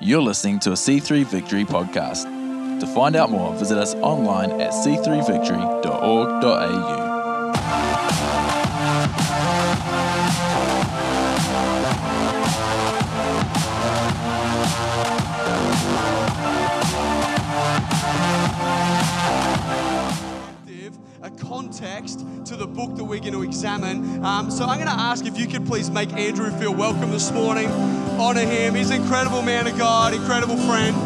You're listening to a C3 Victory podcast. To find out more, visit us online at c3victory.org.au. a context to the book that we're going to examine. Um, so I'm going to ask if you could please make Andrew feel welcome this morning. Honor him. He's an incredible man of God, incredible friend.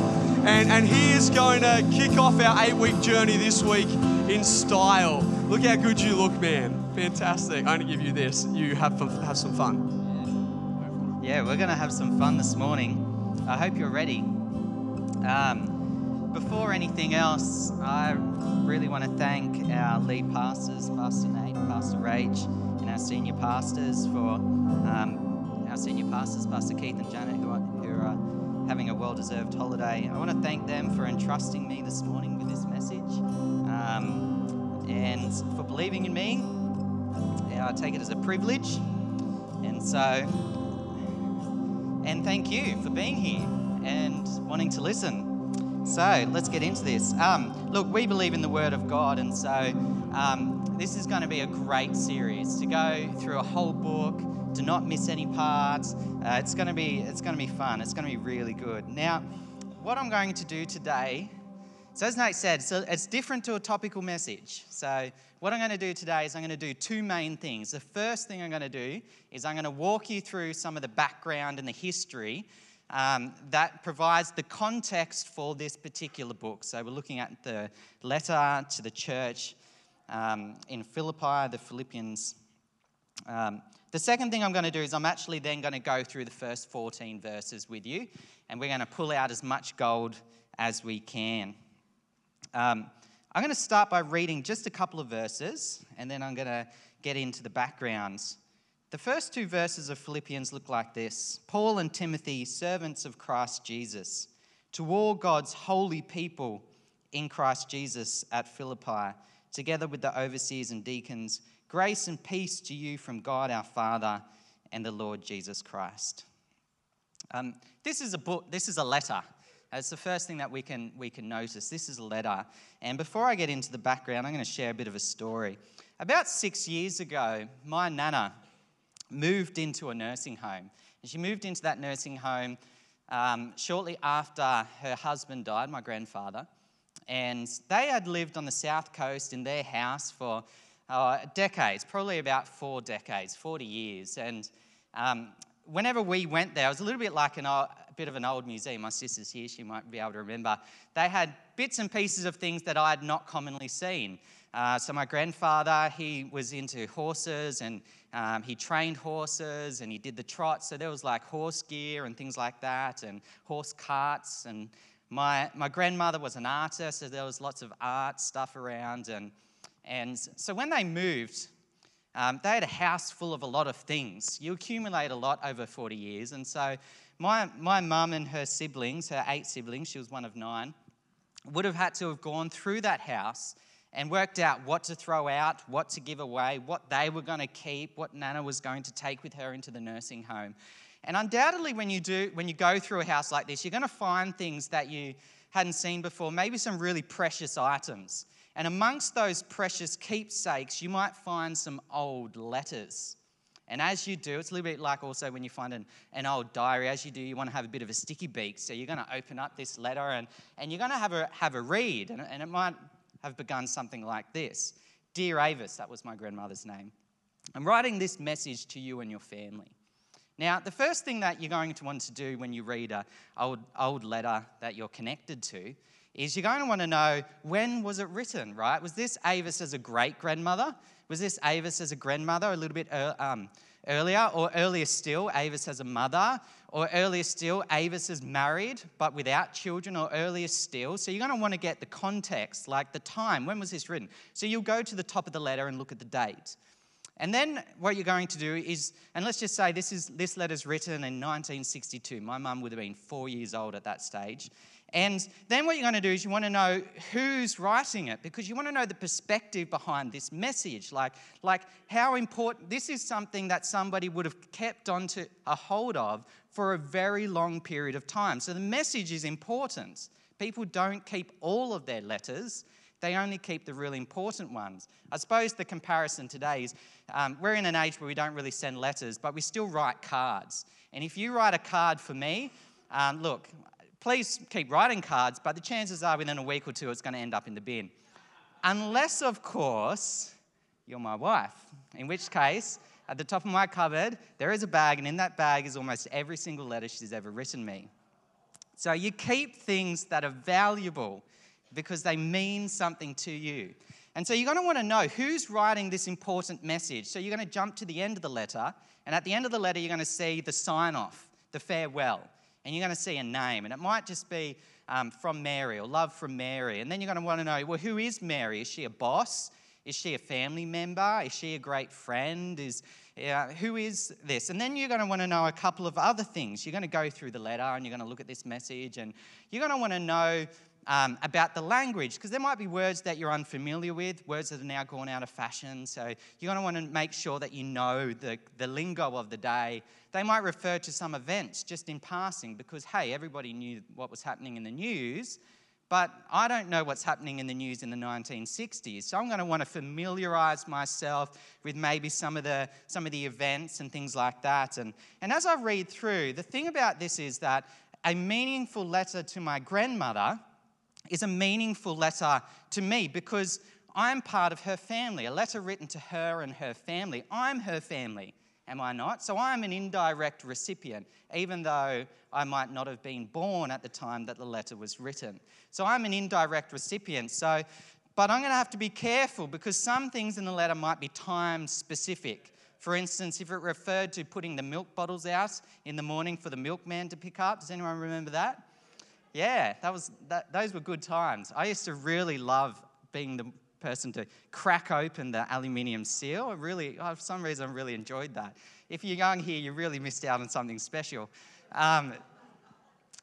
And, and he is going to kick off our eight week journey this week in style. Look how good you look, man. Fantastic. I'm going to give you this. You have, have some fun. Yeah, we're going to have some fun this morning. I hope you're ready. Um, before anything else, I really want to thank our lead pastors, Pastor Nate, Pastor Rach, and our senior pastors for um, our senior pastors, Pastor Keith and Janet, who are, who are having a well-deserved holiday. I want to thank them for entrusting me this morning with this message um, and for believing in me. Yeah, I take it as a privilege, and so, and thank you for being here and wanting to listen. So let's get into this. Um, look, we believe in the Word of God, and so um, this is going to be a great series to go through a whole book, to not miss any parts. Uh, it's going to be it's going to be fun. It's going to be really good. Now, what I'm going to do today. So as Nate said, so it's different to a topical message. So what I'm going to do today is I'm going to do two main things. The first thing I'm going to do is I'm going to walk you through some of the background and the history um, that provides the context for this particular book. So we're looking at the letter to the church um, in Philippi, the Philippians. Um, the second thing I'm going to do is I'm actually then going to go through the first 14 verses with you, and we're going to pull out as much gold as we can. Um, I'm going to start by reading just a couple of verses, and then I'm going to get into the backgrounds. The first two verses of Philippians look like this Paul and Timothy, servants of Christ Jesus, to all God's holy people in Christ Jesus at Philippi, together with the overseers and deacons, grace and peace to you from God our Father and the Lord Jesus Christ. Um, this is a book, this is a letter. It's the first thing that we can, we can notice. This is a letter. And before I get into the background, I'm going to share a bit of a story. About six years ago, my nana, moved into a nursing home. And she moved into that nursing home um, shortly after her husband died, my grandfather. And they had lived on the south coast in their house for uh, decades, probably about four decades, 40 years. And um, whenever we went there, it was a little bit like an, a bit of an old museum. My sister's here, she might be able to remember. They had bits and pieces of things that I had not commonly seen. Uh, so my grandfather, he was into horses and um, he trained horses and he did the trot. So there was like horse gear and things like that and horse carts. And my, my grandmother was an artist, so there was lots of art stuff around. And, and so when they moved, um, they had a house full of a lot of things. You accumulate a lot over 40 years. And so my, my mum and her siblings, her eight siblings, she was one of nine, would have had to have gone through that house and worked out what to throw out, what to give away, what they were going to keep, what Nana was going to take with her into the nursing home. And undoubtedly, when you do, when you go through a house like this, you're going to find things that you hadn't seen before, maybe some really precious items. And amongst those precious keepsakes, you might find some old letters. And as you do, it's a little bit like also when you find an, an old diary, as you do, you want to have a bit of a sticky beak. So you're going to open up this letter and, and you're going to have a, have a read. And, and it might have begun something like this Dear Avis, that was my grandmother's name, I'm writing this message to you and your family. Now, the first thing that you're going to want to do when you read an old, old letter that you're connected to is you're going to want to know when was it written, right? Was this Avis as a great grandmother? Was this Avis as a grandmother a little bit um, earlier? Or earlier still, Avis as a mother? Or earlier still, Avis is married but without children, or earlier still. So you're going to want to get the context, like the time. When was this written? So you'll go to the top of the letter and look at the date. And then what you're going to do is, and let's just say this is this letter's written in 1962. My mum would have been four years old at that stage. And then what you're going to do is you want to know who's writing it because you want to know the perspective behind this message. Like, like how important this is something that somebody would have kept onto a hold of for a very long period of time. So the message is important. People don't keep all of their letters, they only keep the really important ones. I suppose the comparison today is um, we're in an age where we don't really send letters, but we still write cards. And if you write a card for me, um, look, please keep writing cards, but the chances are within a week or two it's going to end up in the bin. Unless, of course, you're my wife, in which case, at the top of my cupboard, there is a bag, and in that bag is almost every single letter she's ever written me. So you keep things that are valuable because they mean something to you. And so you're going to want to know who's writing this important message. So you're going to jump to the end of the letter, and at the end of the letter, you're going to see the sign off, the farewell, and you're going to see a name. And it might just be um, from Mary or love from Mary. And then you're going to want to know well, who is Mary? Is she a boss? Is she a family member? Is she a great friend? Is, uh, who is this? And then you're going to want to know a couple of other things. You're going to go through the letter and you're going to look at this message and you're going to want to know um, about the language, because there might be words that you're unfamiliar with, words that are now gone out of fashion. So you're going to want to make sure that you know the, the lingo of the day. They might refer to some events just in passing, because hey, everybody knew what was happening in the news, but I don't know what's happening in the news in the 1960s. So I'm going to want to familiarize myself with maybe some of the, some of the events and things like that. And, and as I read through, the thing about this is that a meaningful letter to my grandmother is a meaningful letter to me because I'm part of her family, a letter written to her and her family. I'm her family, am I not? So I'm an indirect recipient, even though I might not have been born at the time that the letter was written. So I'm an indirect recipient. So, but I'm going to have to be careful because some things in the letter might be time specific. For instance, if it referred to putting the milk bottles out in the morning for the milkman to pick up, does anyone remember that? Yeah, that was, that, those were good times. I used to really love being the person to crack open the aluminium seal. I really, oh, for some reason, I really enjoyed that. If you're young here, you really missed out on something special. Um,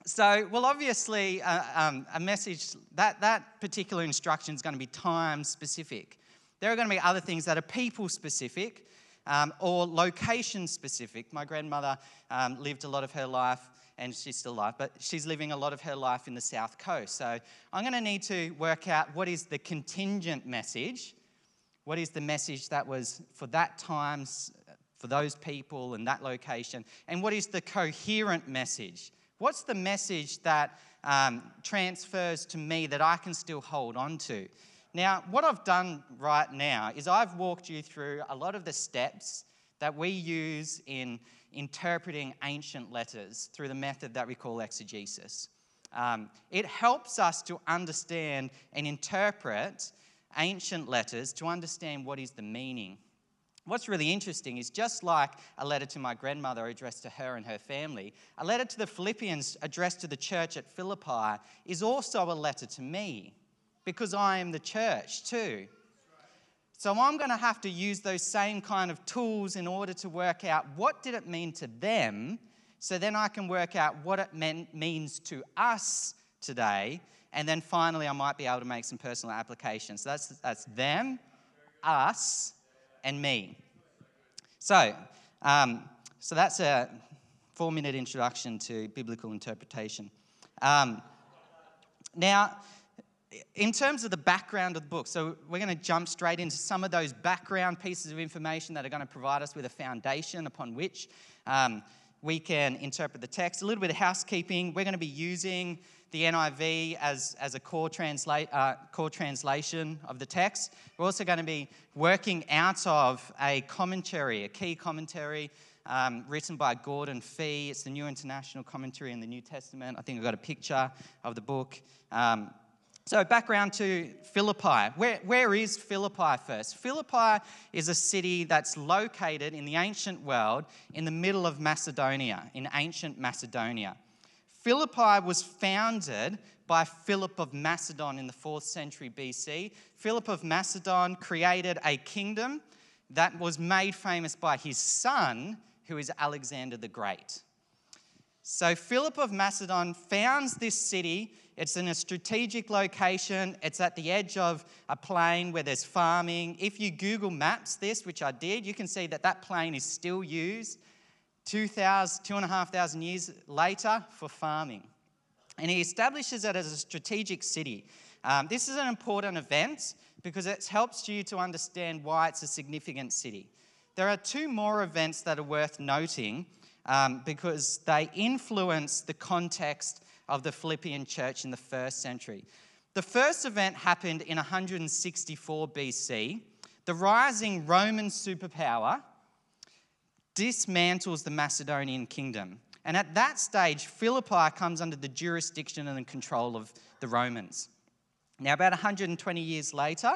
so, well, obviously, uh, um, a message that that particular instruction is going to be time specific. There are going to be other things that are people specific um, or location specific. My grandmother um, lived a lot of her life and she's still alive, but she's living a lot of her life in the South Coast. So I'm going to need to work out what is the contingent message, what is the message that was for that time, for those people and that location, and what is the coherent message? What's the message that um, transfers to me that I can still hold on to? Now, what I've done right now is I've walked you through a lot of the steps that we use in interpreting ancient letters through the method that we call exegesis. Um, it helps us to understand and interpret ancient letters to understand what is the meaning. What's really interesting is just like a letter to my grandmother addressed to her and her family, a letter to the Philippians addressed to the church at Philippi is also a letter to me because I am the church too. So I'm going to have to use those same kind of tools in order to work out what did it mean to them so then I can work out what it meant, means to us today and then finally I might be able to make some personal applications. So that's, that's them, us, and me. So, um, so that's a four minute introduction to biblical interpretation. Um, now, in terms of the background of the book, so we're going to jump straight into some of those background pieces of information that are going to provide us with a foundation upon which um, we can interpret the text. A little bit of housekeeping. We're going to be using the NIV as, as a core, translate, uh, core translation of the text. We're also going to be working out of a commentary, a key commentary um, written by Gordon Fee. It's the New International Commentary in the New Testament. I think I've got a picture of the book. Um, so, background to Philippi. Where, where is Philippi first? Philippi is a city that's located in the ancient world in the middle of Macedonia, in ancient Macedonia. Philippi was founded by Philip of Macedon in the 4th century BC. Philip of Macedon created a kingdom that was made famous by his son, who is Alexander the Great. So Philip of Macedon founds this city. It's in a strategic location. It's at the edge of a plain where there's farming. If you Google Maps this, which I did, you can see that that plain is still used 2,000, 2,500 years later for farming. And he establishes it as a strategic city. Um, this is an important event because it helps you to understand why it's a significant city. There are two more events that are worth noting um, because they influence the context of the Philippian church in the first century. The first event happened in 164 BC. The rising Roman superpower dismantles the Macedonian kingdom. And at that stage, Philippi comes under the jurisdiction and control of the Romans. Now, about 120 years later,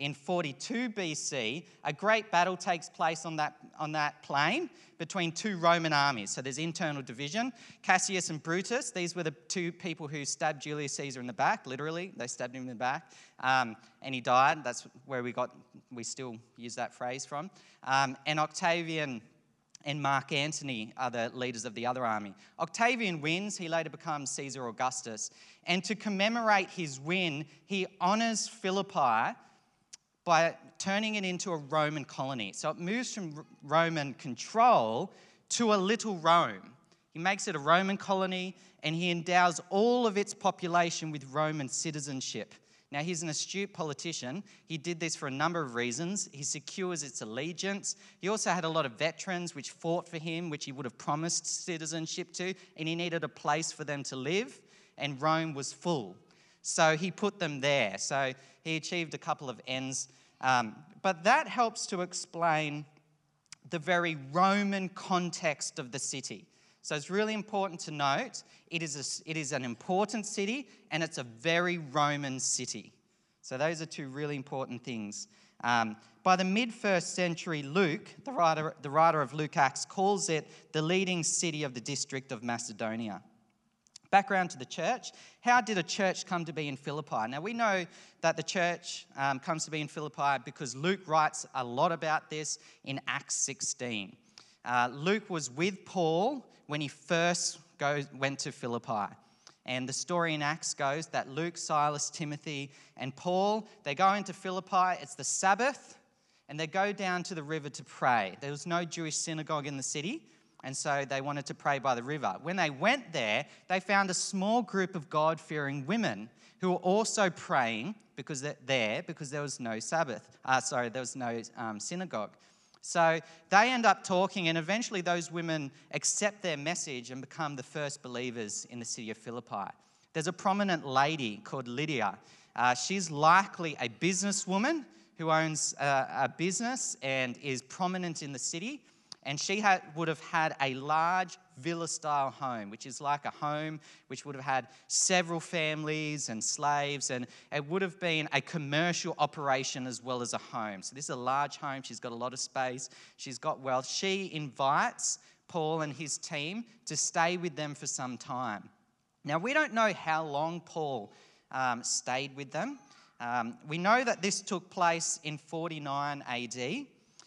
in 42 BC, a great battle takes place on that, on that plain between two Roman armies. So there's internal division. Cassius and Brutus, these were the two people who stabbed Julius Caesar in the back, literally. They stabbed him in the back, um, and he died. That's where we got, we still use that phrase from. Um, and Octavian and Mark Antony are the leaders of the other army. Octavian wins, he later becomes Caesar Augustus. And to commemorate his win, he honors Philippi by turning it into a Roman colony. So it moves from Roman control to a little Rome. He makes it a Roman colony and he endows all of its population with Roman citizenship. Now, he's an astute politician. He did this for a number of reasons. He secures its allegiance. He also had a lot of veterans which fought for him, which he would have promised citizenship to, and he needed a place for them to live, and Rome was full. So he put them there. So he achieved a couple of ends. Um, but that helps to explain the very Roman context of the city. So it's really important to note it is, a, it is an important city and it's a very Roman city. So those are two really important things. Um, by the mid first century, Luke, the writer, the writer of Luke Acts, calls it the leading city of the district of Macedonia. Background to the church. How did a church come to be in Philippi? Now, we know that the church um, comes to be in Philippi because Luke writes a lot about this in Acts 16. Uh, Luke was with Paul when he first goes, went to Philippi. And the story in Acts goes that Luke, Silas, Timothy, and Paul, they go into Philippi. It's the Sabbath, and they go down to the river to pray. There was no Jewish synagogue in the city, and so they wanted to pray by the river. When they went there, they found a small group of God fearing women who were also praying because they're there because there was no Sabbath. Uh, sorry, there was no um, synagogue. So they end up talking, and eventually those women accept their message and become the first believers in the city of Philippi. There's a prominent lady called Lydia. Uh, she's likely a businesswoman who owns a, a business and is prominent in the city and she had, would have had a large villa style home, which is like a home which would have had several families and slaves, and it would have been a commercial operation as well as a home. So, this is a large home. She's got a lot of space, she's got wealth. She invites Paul and his team to stay with them for some time. Now, we don't know how long Paul um, stayed with them. Um, we know that this took place in 49 AD.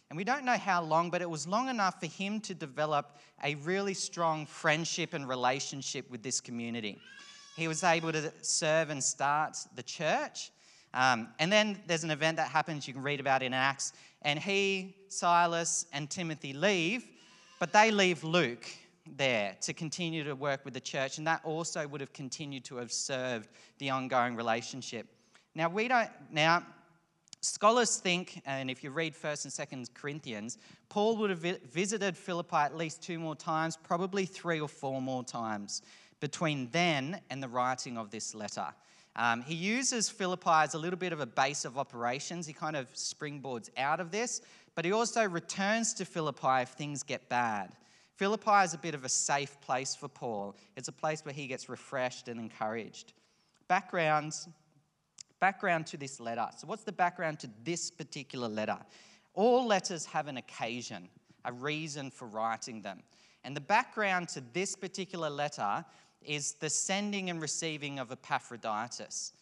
And we don't know how long, but it was long enough for him to develop a really strong friendship and relationship with this community. He was able to serve and start the church. Um, and then there's an event that happens, you can read about in Acts, and he, Silas, and Timothy leave, but they leave Luke there to continue to work with the church, and that also would have continued to have served the ongoing relationship. Now, we don't, now, Scholars think, and if you read 1st and 2nd Corinthians, Paul would have visited Philippi at least two more times, probably three or four more times between then and the writing of this letter. Um, he uses Philippi as a little bit of a base of operations. He kind of springboards out of this, but he also returns to Philippi if things get bad. Philippi is a bit of a safe place for Paul. It's a place where he gets refreshed and encouraged. Backgrounds background to this letter. So, what's the background to this particular letter? All letters have an occasion, a reason for writing them. And the background to this particular letter is the sending and receiving of Epaphroditus.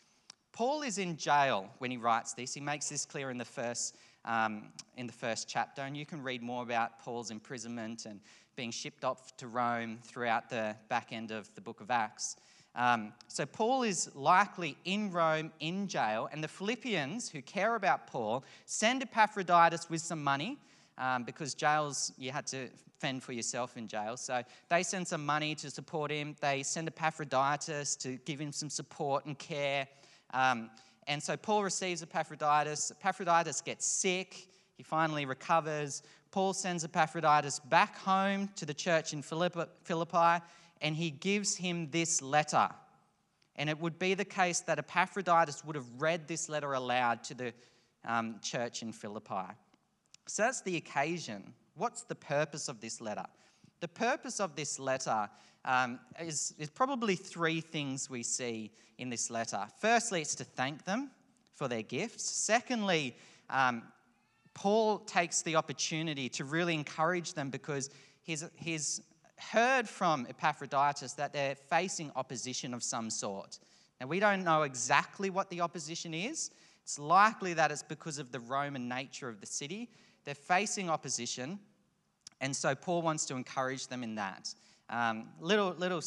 Paul is in jail when he writes this. He makes this clear in the first um, in the first chapter, and you can read more about Paul's imprisonment and being shipped off to Rome throughout the back end of the book of Acts. Um, so, Paul is likely in Rome in jail, and the Philippians, who care about Paul, send Epaphroditus with some money um, because jails, you had to fend for yourself in jail. So, they send some money to support him. They send Epaphroditus to give him some support and care. Um, and so, Paul receives Epaphroditus. Epaphroditus gets sick. He finally recovers. Paul sends Epaphroditus back home to the church in Philippi and he gives him this letter. And it would be the case that Epaphroditus would have read this letter aloud to the um, church in Philippi. So that's the occasion. What's the purpose of this letter? The purpose of this letter um, is, is probably three things we see in this letter. Firstly, it's to thank them for their gifts. Secondly, um, Paul takes the opportunity to really encourage them because his, his heard from Epaphroditus that they're facing opposition of some sort. Now, we don't know exactly what the opposition is. It's likely that it's because of the Roman nature of the city. They're facing opposition, and so Paul wants to encourage them in that. Um, little, little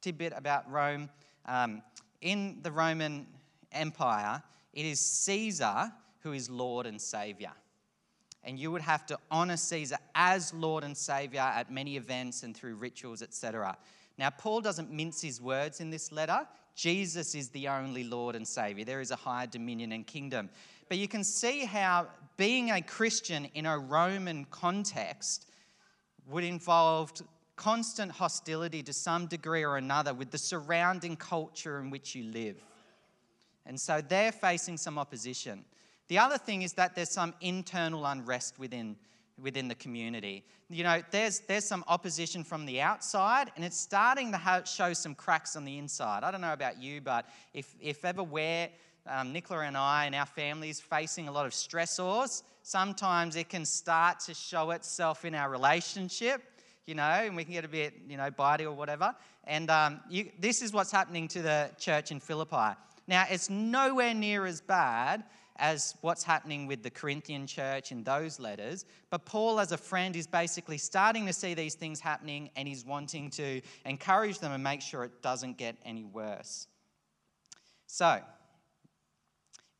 tidbit about Rome. Um, in the Roman Empire, it is Caesar who is Lord and Savior and you would have to honor Caesar as Lord and Savior at many events and through rituals, etc. Now, Paul doesn't mince his words in this letter. Jesus is the only Lord and Savior. There is a higher dominion and kingdom. But you can see how being a Christian in a Roman context would involve constant hostility to some degree or another with the surrounding culture in which you live. And so they're facing some opposition. The other thing is that there's some internal unrest within, within the community. You know, there's, there's some opposition from the outside, and it's starting to show some cracks on the inside. I don't know about you, but if, if ever we're, um, Nicola and I and our families facing a lot of stressors, sometimes it can start to show itself in our relationship you know, and we can get a bit, you know, bitey or whatever. And um, you, this is what's happening to the church in Philippi. Now, it's nowhere near as bad as what's happening with the Corinthian church in those letters. But Paul, as a friend, is basically starting to see these things happening and he's wanting to encourage them and make sure it doesn't get any worse. So,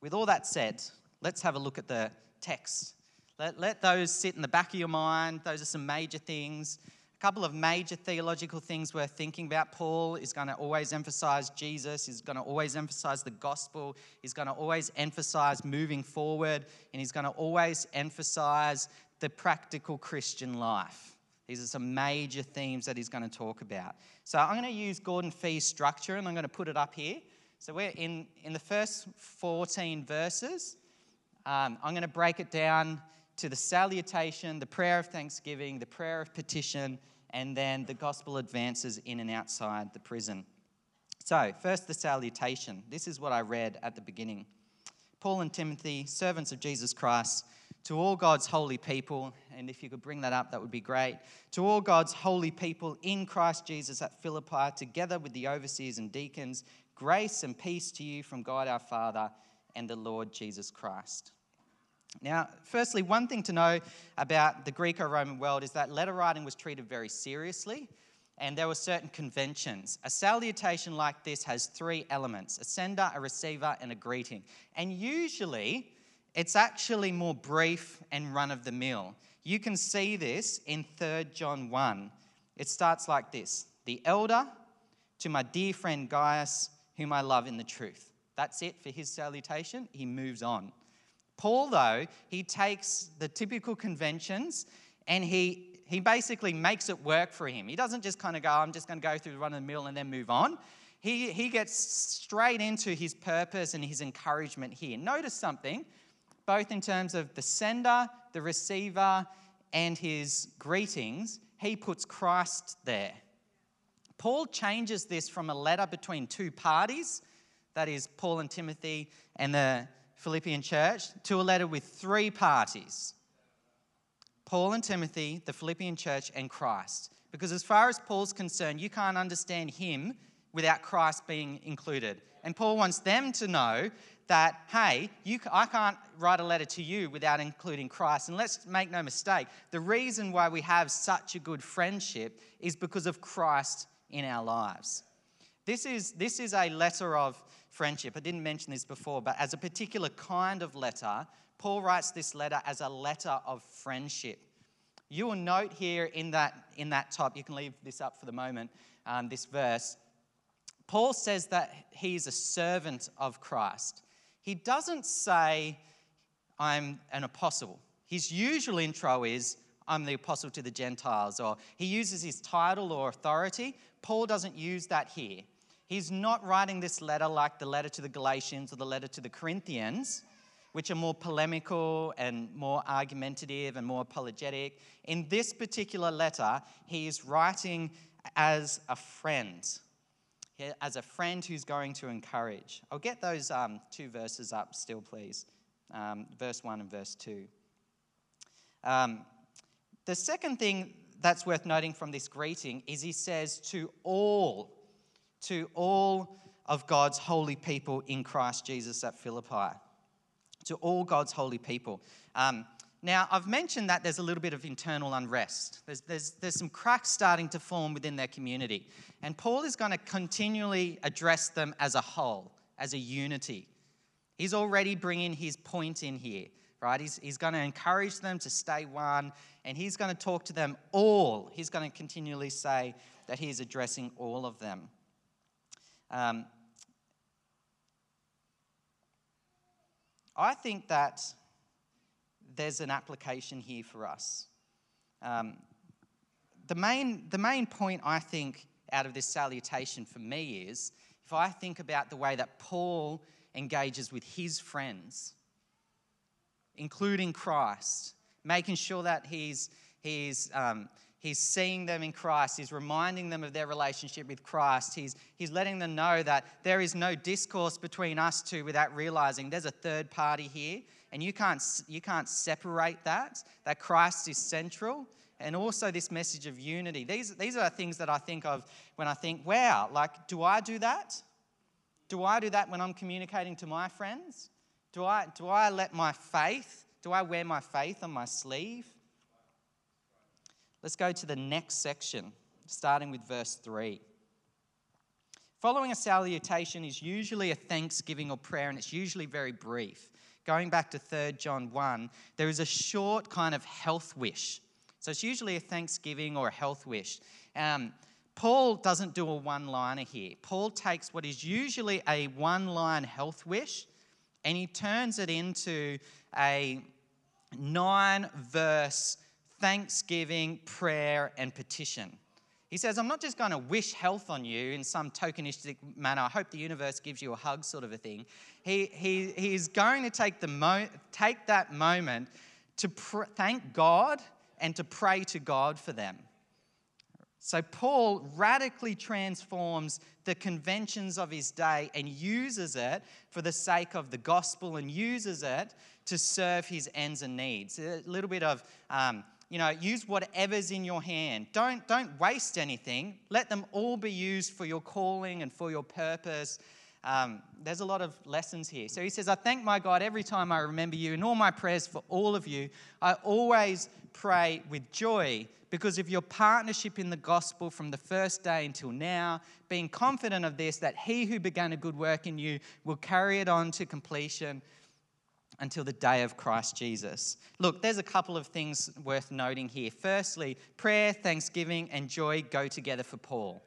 with all that said, let's have a look at the text. Let, let those sit in the back of your mind. Those are some major things couple of major theological things we're thinking about. Paul is going to always emphasize Jesus, he's going to always emphasize the gospel, he's going to always emphasize moving forward, and he's going to always emphasize the practical Christian life. These are some major themes that he's going to talk about. So I'm going to use Gordon Fee's structure and I'm going to put it up here. So we're in, in the first 14 verses. Um, I'm going to break it down to the salutation, the prayer of thanksgiving, the prayer of petition, and then the gospel advances in and outside the prison. So, first, the salutation. This is what I read at the beginning. Paul and Timothy, servants of Jesus Christ, to all God's holy people, and if you could bring that up, that would be great. To all God's holy people in Christ Jesus at Philippi, together with the overseers and deacons, grace and peace to you from God our Father and the Lord Jesus Christ. Now, firstly, one thing to know about the Greco Roman world is that letter writing was treated very seriously, and there were certain conventions. A salutation like this has three elements a sender, a receiver, and a greeting. And usually, it's actually more brief and run of the mill. You can see this in 3 John 1. It starts like this The elder to my dear friend Gaius, whom I love in the truth. That's it for his salutation. He moves on. Paul, though, he takes the typical conventions and he, he basically makes it work for him. He doesn't just kind of go, I'm just going to go through the run of the mill and then move on. He, he gets straight into his purpose and his encouragement here. Notice something, both in terms of the sender, the receiver, and his greetings, he puts Christ there. Paul changes this from a letter between two parties, that is, Paul and Timothy, and the Philippian church to a letter with three parties Paul and Timothy, the Philippian church, and Christ. Because as far as Paul's concerned, you can't understand him without Christ being included. And Paul wants them to know that, hey, you, I can't write a letter to you without including Christ. And let's make no mistake, the reason why we have such a good friendship is because of Christ in our lives. This is, this is a letter of friendship. I didn't mention this before, but as a particular kind of letter, Paul writes this letter as a letter of friendship. You will note here in that, in that top, you can leave this up for the moment, um, this verse. Paul says that he is a servant of Christ. He doesn't say, I'm an apostle. His usual intro is, I'm the apostle to the Gentiles, or he uses his title or authority. Paul doesn't use that here. He's not writing this letter like the letter to the Galatians or the letter to the Corinthians, which are more polemical and more argumentative and more apologetic. In this particular letter, he is writing as a friend as a friend who's going to encourage. I'll get those um, two verses up still, please. Um, verse 1 and verse 2. Um, the second thing that's worth noting from this greeting is he says, To all, to all of God's holy people in Christ Jesus at Philippi. To all God's holy people. Um, now, I've mentioned that there's a little bit of internal unrest. There's, there's, there's some cracks starting to form within their community. And Paul is going to continually address them as a whole, as a unity. He's already bringing his point in here, right? He's, he's going to encourage them to stay one, and he's going to talk to them all. He's going to continually say that he's addressing all of them. Um, I think that there's an application here for us. Um, the, main, the main point, I think, out of this salutation for me is if I think about the way that Paul engages with his friends, including Christ, making sure that he's, he's, um, he's seeing them in Christ, he's reminding them of their relationship with Christ, he's, he's letting them know that there is no discourse between us two without realizing there's a third party here and you can't, you can't separate that, that Christ is central. And also this message of unity. These, these are things that I think of when I think, wow, like, do I do that? Do I do that when I'm communicating to my friends? Do I, do I let my faith, do I wear my faith on my sleeve? Let's go to the next section, starting with verse 3. Following a salutation is usually a thanksgiving or prayer, and it's usually very brief going back to 3 John 1, there is a short kind of health wish. So it's usually a thanksgiving or a health wish. Um, Paul doesn't do a one liner here. Paul takes what is usually a one line health wish and he turns it into a nine verse thanksgiving, prayer, and petition. He says, I'm not just going to wish health on you in some tokenistic manner. I hope the universe gives you a hug, sort of a thing. He, he, he's going to take, the mo- take that moment to pr- thank God and to pray to God for them. So, Paul radically transforms the conventions of his day and uses it for the sake of the gospel and uses it to serve his ends and needs. A little bit of um, you know, use whatever's in your hand. Don't, don't waste anything. Let them all be used for your calling and for your purpose. Um, there's a lot of lessons here. So he says, I thank my God every time I remember you. In all my prayers for all of you, I always pray with joy because of your partnership in the gospel from the first day until now, being confident of this, that he who began a good work in you will carry it on to completion until the day of Christ Jesus. Look, there's a couple of things worth noting here. Firstly, prayer, thanksgiving, and joy go together for Paul,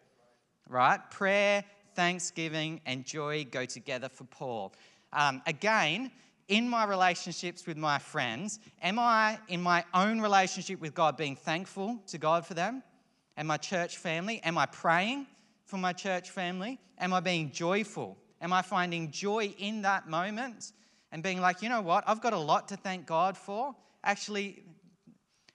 right? Prayer, thanksgiving, and joy go together for Paul. Um, again, in my relationships with my friends, am I in my own relationship with God being thankful to God for them and my church family? Am I praying for my church family? Am I being joyful? Am I finding joy in that moment? And being like, you know what, I've got a lot to thank God for. Actually,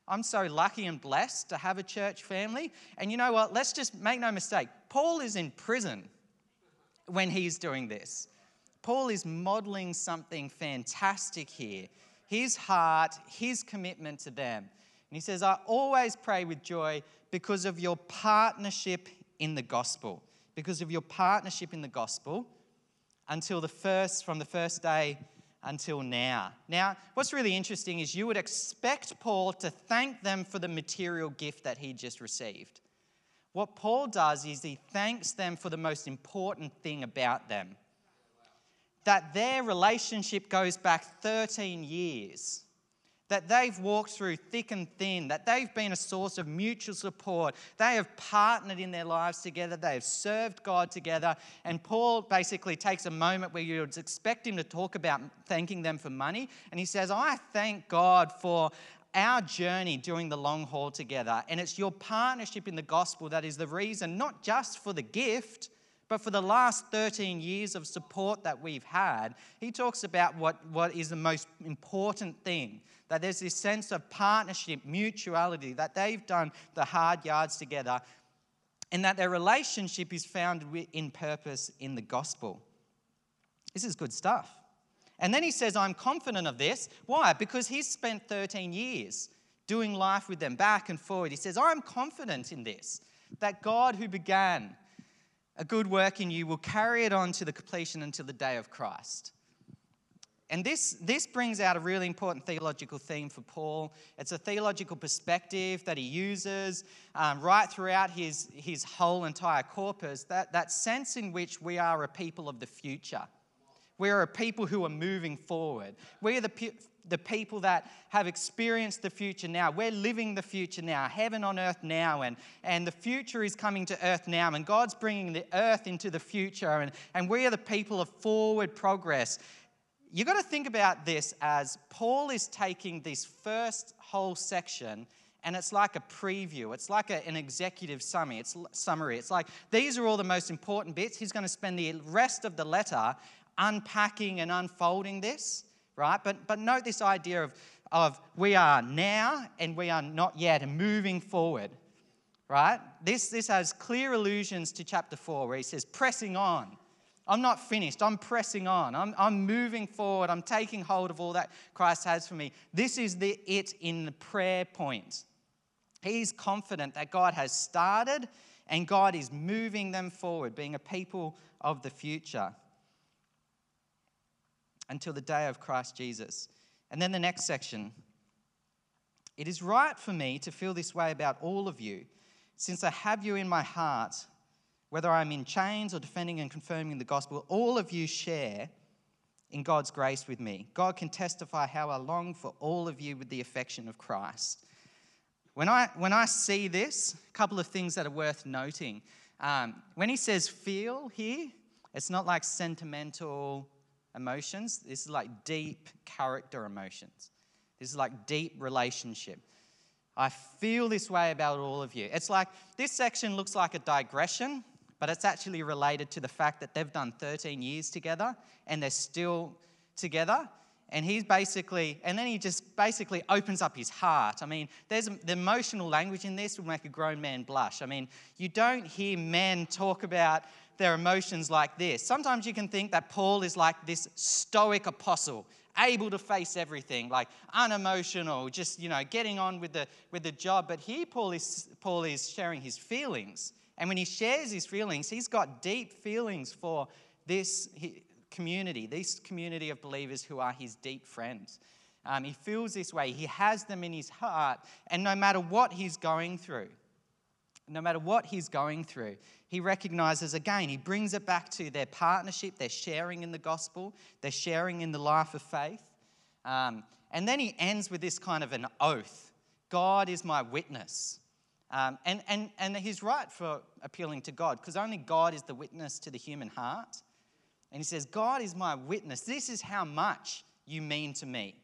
I'm so lucky and blessed to have a church family. And you know what, let's just make no mistake, Paul is in prison when he's doing this. Paul is modeling something fantastic here his heart, his commitment to them. And he says, I always pray with joy because of your partnership in the gospel, because of your partnership in the gospel until the first, from the first day until now. Now, what's really interesting is you would expect Paul to thank them for the material gift that he just received. What Paul does is he thanks them for the most important thing about them that their relationship goes back 13 years that they've walked through thick and thin, that they've been a source of mutual support. They have partnered in their lives together, they have served God together. And Paul basically takes a moment where you would expect him to talk about thanking them for money. And he says, I thank God for our journey during the long haul together. And it's your partnership in the gospel that is the reason, not just for the gift, but for the last 13 years of support that we've had. He talks about what, what is the most important thing that there's this sense of partnership, mutuality, that they've done the hard yards together, and that their relationship is found in purpose in the gospel. This is good stuff. And then he says, I'm confident of this. Why? Because he's spent 13 years doing life with them back and forward. He says, I'm confident in this, that God who began a good work in you will carry it on to the completion until the day of Christ. And this, this brings out a really important theological theme for Paul. It's a theological perspective that he uses um, right throughout his, his whole entire corpus that, that sense in which we are a people of the future. We are a people who are moving forward. We are the, the people that have experienced the future now. We're living the future now, heaven on earth now, and, and the future is coming to earth now, and God's bringing the earth into the future, and, and we are the people of forward progress you've got to think about this as Paul is taking this first whole section and it's like a preview. It's like a, an executive summary. It's summary. It's like these are all the most important bits. He's going to spend the rest of the letter unpacking and unfolding this, right? But but note this idea of of we are now and we are not yet and moving forward, right? This this has clear allusions to chapter four where he says pressing on. I'm not finished. I'm pressing on. I'm, I'm moving forward. I'm taking hold of all that Christ has for me. This is the it in the prayer point. He's confident that God has started and God is moving them forward, being a people of the future until the day of Christ Jesus. And then the next section it is right for me to feel this way about all of you, since I have you in my heart whether I'm in chains or defending and confirming the gospel, all of you share in God's grace with me. God can testify how I long for all of you with the affection of Christ. When I, when I see this, a couple of things that are worth noting. Um, when he says feel here, it's not like sentimental emotions. This is like deep character emotions. This is like deep relationship. I feel this way about all of you. It's like this section looks like a digression but it's actually related to the fact that they've done 13 years together and they're still together. And he's basically, and then he just basically opens up his heart. I mean, there's the emotional language in this will make a grown man blush. I mean, you don't hear men talk about their emotions like this. Sometimes you can think that Paul is like this stoic apostle, able to face everything, like unemotional, just you know, getting on with the with the job. But here Paul is Paul is sharing his feelings. And when he shares his feelings, he's got deep feelings for this community, this community of believers who are his deep friends. Um, he feels this way. He has them in his heart. And no matter what he's going through, no matter what he's going through, he recognizes again, he brings it back to their partnership, their sharing in the gospel, their sharing in the life of faith. Um, and then he ends with this kind of an oath God is my witness. Um, and, and, and he's right for appealing to God because only God is the witness to the human heart. And he says, God is my witness. This is how much you mean to me.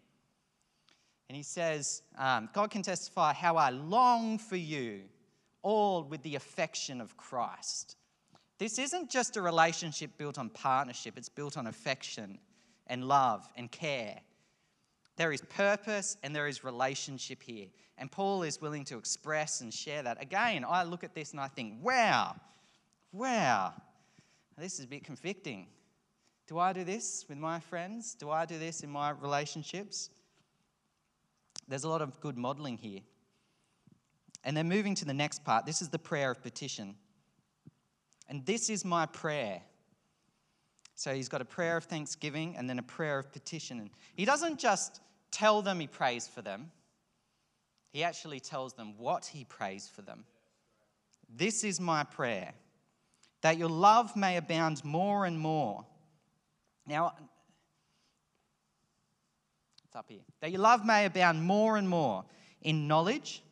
And he says, um, God can testify how I long for you, all with the affection of Christ. This isn't just a relationship built on partnership, it's built on affection and love and care. There is purpose and there is relationship here. And Paul is willing to express and share that. Again, I look at this and I think, wow, wow, this is a bit convicting. Do I do this with my friends? Do I do this in my relationships? There's a lot of good modeling here. And then moving to the next part, this is the prayer of petition. And this is my prayer. So he's got a prayer of thanksgiving and then a prayer of petition. And he doesn't just tell them he prays for them, he actually tells them what he prays for them. This is my prayer, that your love may abound more and more. Now, it's up here. That your love may abound more and more in knowledge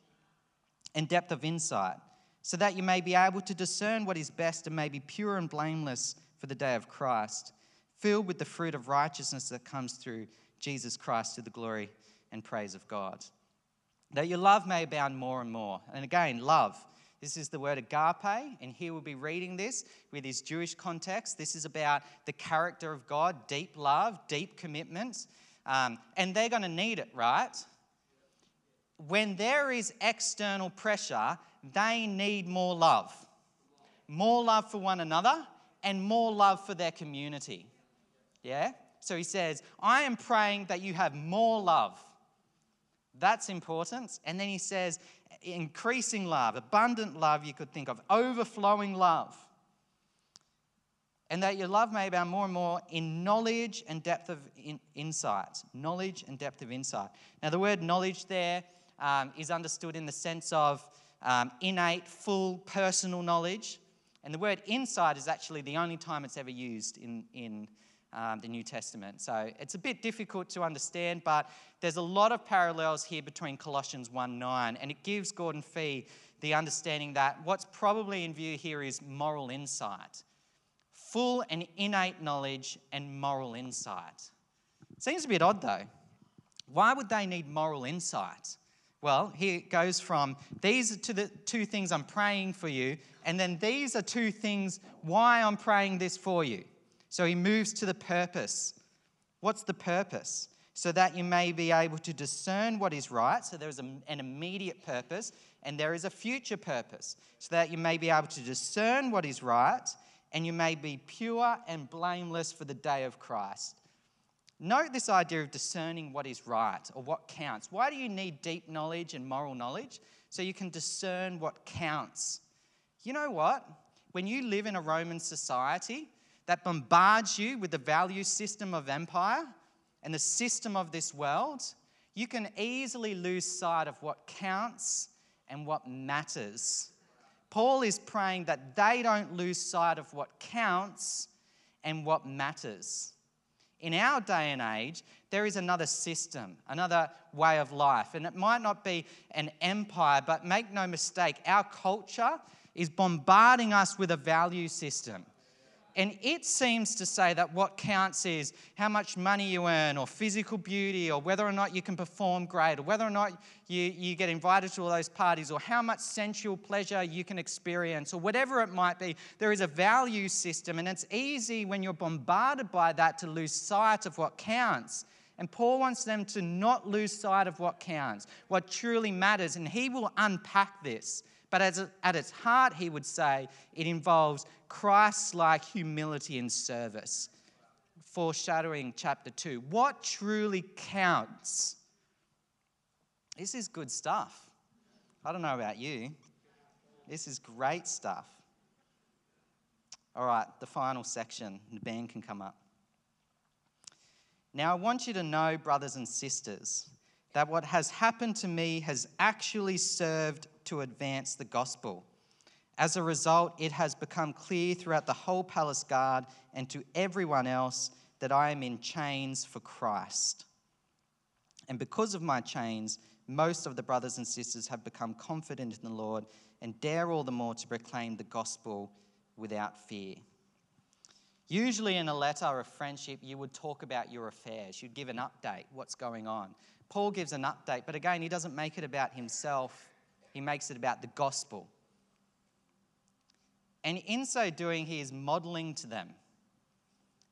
and depth of insight, so that you may be able to discern what is best and may be pure and blameless for the day of Christ, filled with the fruit of righteousness that comes through Jesus Christ to the glory and praise of God. That your love may abound more and more. And again, love. This is the word agape, and here we'll be reading this with his Jewish context. This is about the character of God, deep love, deep commitment. Um, and they're going to need it, right? When there is external pressure, they need more love. More love for one another and more love for their community. Yeah? So he says, I am praying that you have more love. That's important. And then he says, increasing love, abundant love, you could think of, overflowing love. And that your love may abound more and more in knowledge and depth of in, insight. Knowledge and depth of insight. Now, the word knowledge there um, is understood in the sense of um, innate, full, personal knowledge. And the word insight is actually the only time it's ever used in, in um, the New Testament. So it's a bit difficult to understand, but there's a lot of parallels here between Colossians 1 9, and it gives Gordon Fee the understanding that what's probably in view here is moral insight full and innate knowledge and moral insight. Seems a bit odd though. Why would they need moral insight? Well, here it goes from these are to the two things I'm praying for you, and then these are two things why I'm praying this for you. So he moves to the purpose. What's the purpose? So that you may be able to discern what is right. So there is an immediate purpose, and there is a future purpose. So that you may be able to discern what is right, and you may be pure and blameless for the day of Christ. Note this idea of discerning what is right or what counts. Why do you need deep knowledge and moral knowledge? So you can discern what counts. You know what? When you live in a Roman society that bombards you with the value system of empire and the system of this world, you can easily lose sight of what counts and what matters. Paul is praying that they don't lose sight of what counts and what matters in our day and age, there is another system, another way of life. And it might not be an empire, but make no mistake, our culture is bombarding us with a value system. And it seems to say that what counts is how much money you earn, or physical beauty, or whether or not you can perform great, or whether or not you, you get invited to all those parties, or how much sensual pleasure you can experience, or whatever it might be. There is a value system, and it's easy when you're bombarded by that to lose sight of what counts. And Paul wants them to not lose sight of what counts, what truly matters, and he will unpack this. But as, at its heart, he would say it involves Christ like humility and service, foreshadowing chapter 2. What truly counts? This is good stuff. I don't know about you. This is great stuff. All right, the final section. The band can come up. Now, I want you to know, brothers and sisters, that what has happened to me has actually served to advance the gospel. As a result, it has become clear throughout the whole palace guard and to everyone else that I am in chains for Christ. And because of my chains, most of the brothers and sisters have become confident in the Lord and dare all the more to proclaim the gospel without fear. Usually, in a letter of friendship, you would talk about your affairs. You'd give an update, what's going on. Paul gives an update, but again, he doesn't make it about himself he makes it about the gospel. And in so doing, he is modeling to them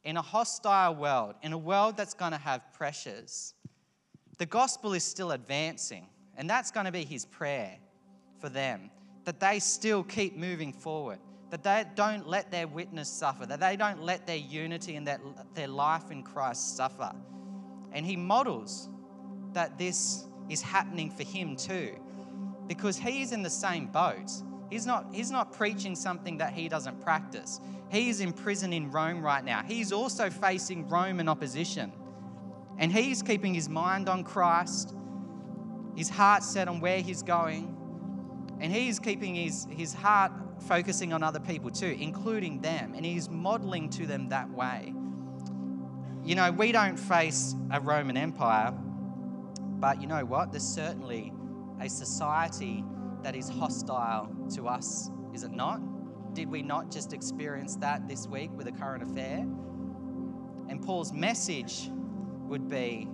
in a hostile world, in a world that's going to have pressures, the gospel is still advancing. And that's going to be his prayer for them that they still keep moving forward, that they don't let their witness suffer, that they don't let their unity and their, their life in Christ suffer. And he models that this is happening for him too because he's in the same boat. He's not, he's not preaching something that he doesn't practice. He is in prison in Rome right now. He's also facing Roman opposition. And he's keeping his mind on Christ, his heart set on where he's going, and he's keeping his, his heart focusing on other people too, including them. And he's modeling to them that way. You know, we don't face a Roman Empire, but you know what? There's certainly a society that is hostile to us, is it not? Did we not just experience that this week with a current affair? And Paul's message would be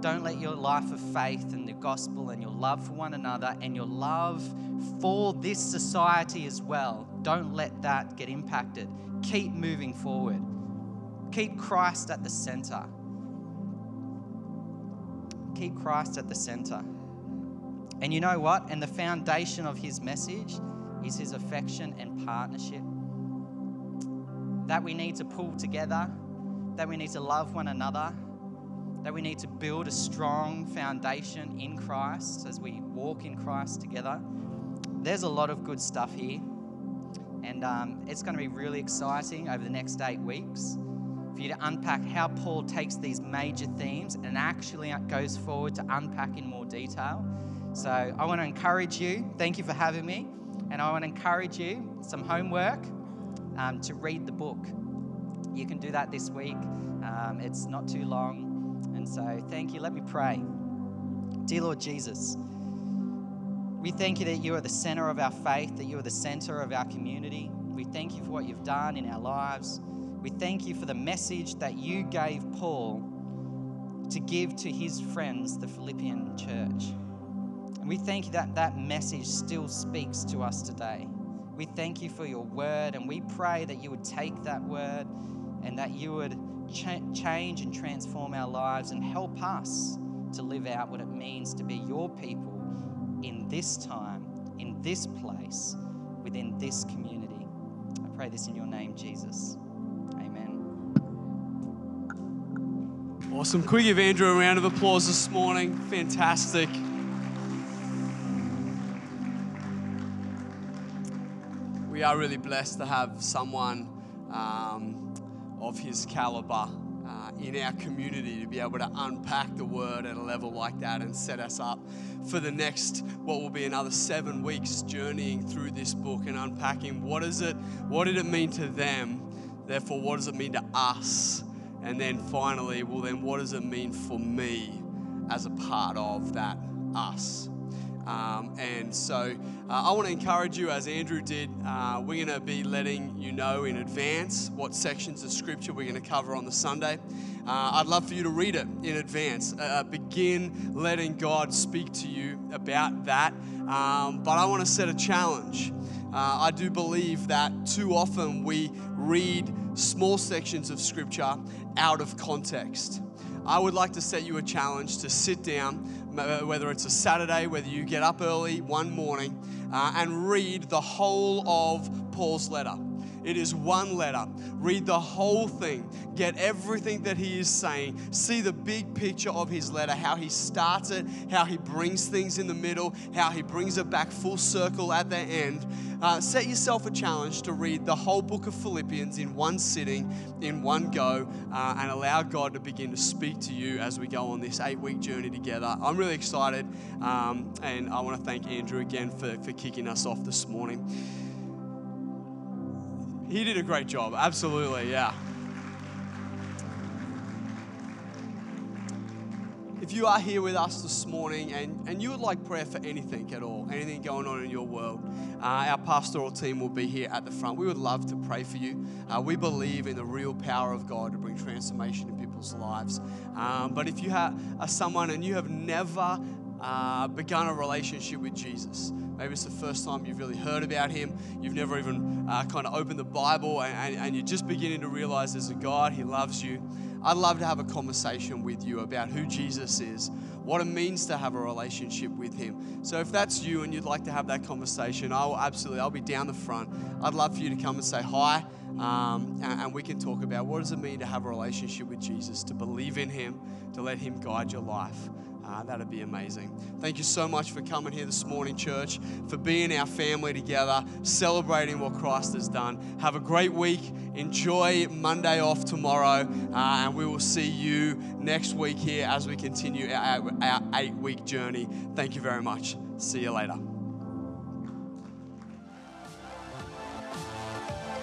don't let your life of faith and the gospel and your love for one another and your love for this society as well, don't let that get impacted. Keep moving forward. Keep Christ at the center. Keep Christ at the center. And you know what? And the foundation of his message is his affection and partnership. That we need to pull together, that we need to love one another, that we need to build a strong foundation in Christ as we walk in Christ together. There's a lot of good stuff here. And um, it's going to be really exciting over the next eight weeks for you to unpack how Paul takes these major themes and actually goes forward to unpack in more detail. So I want to encourage you. Thank you for having me. And I want to encourage you some homework um, to read the book. You can do that this week. Um, it's not too long. And so thank you. Let me pray. Dear Lord Jesus, we thank you that you are the center of our faith, that you are the center of our community. We thank you for what you've done in our lives. We thank you for the message that you gave Paul to give to his friends, the Philippian church. And we thank you that that message still speaks to us today. We thank you for your word, and we pray that you would take that word and that you would ch- change and transform our lives and help us to live out what it means to be your people in this time, in this place, within this community. I pray this in your name, Jesus. Amen. Awesome. Could we give Andrew a round of applause this morning? Fantastic. We are really blessed to have someone um, of his caliber uh, in our community to be able to unpack the word at a level like that and set us up for the next what will be another seven weeks journeying through this book and unpacking what is it what did it mean to them therefore what does it mean to us? And then finally well then what does it mean for me as a part of that us um, and so uh, I want to encourage you, as Andrew did, uh, we're going to be letting you know in advance what sections of scripture we're going to cover on the Sunday. Uh, I'd love for you to read it in advance. Uh, begin letting God speak to you about that. Um, but I want to set a challenge. Uh, I do believe that too often we read small sections of scripture out of context. I would like to set you a challenge to sit down, whether it's a Saturday, whether you get up early one morning, uh, and read the whole of Paul's letter. It is one letter. Read the whole thing. Get everything that he is saying. See the big picture of his letter, how he starts it, how he brings things in the middle, how he brings it back full circle at the end. Uh, set yourself a challenge to read the whole book of Philippians in one sitting, in one go, uh, and allow God to begin to speak to you as we go on this eight week journey together. I'm really excited, um, and I want to thank Andrew again for, for kicking us off this morning. He did a great job, absolutely, yeah. If you are here with us this morning and, and you would like prayer for anything at all, anything going on in your world, uh, our pastoral team will be here at the front. We would love to pray for you. Uh, we believe in the real power of God to bring transformation in people's lives. Um, but if you have, are someone and you have never uh, begun a relationship with Jesus, Maybe it's the first time you've really heard about him. You've never even uh, kind of opened the Bible and, and, and, you're just beginning to realize there's a God, He loves you. I'd love to have a conversation with you about who Jesus is, what it means to have a relationship with Him. So if that's you and you'd like to have that conversation, I will absolutely, I'll be down the front. I'd love for you to come and say hi. Um, and, and we can talk about what does it mean to have a relationship with Jesus, to believe in Him, to let Him guide your life. Uh, that'd be amazing. Thank you so much for coming here this morning, church, for being our family together, celebrating what Christ has done. Have a great week. Enjoy Monday off tomorrow, uh, and we will see you next week here as we continue our, our eight week journey. Thank you very much. See you later.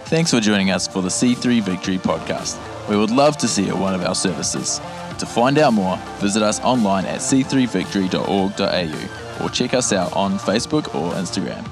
Thanks for joining us for the C3 Victory podcast. We would love to see you at one of our services. To find out more, visit us online at c3victory.org.au or check us out on Facebook or Instagram.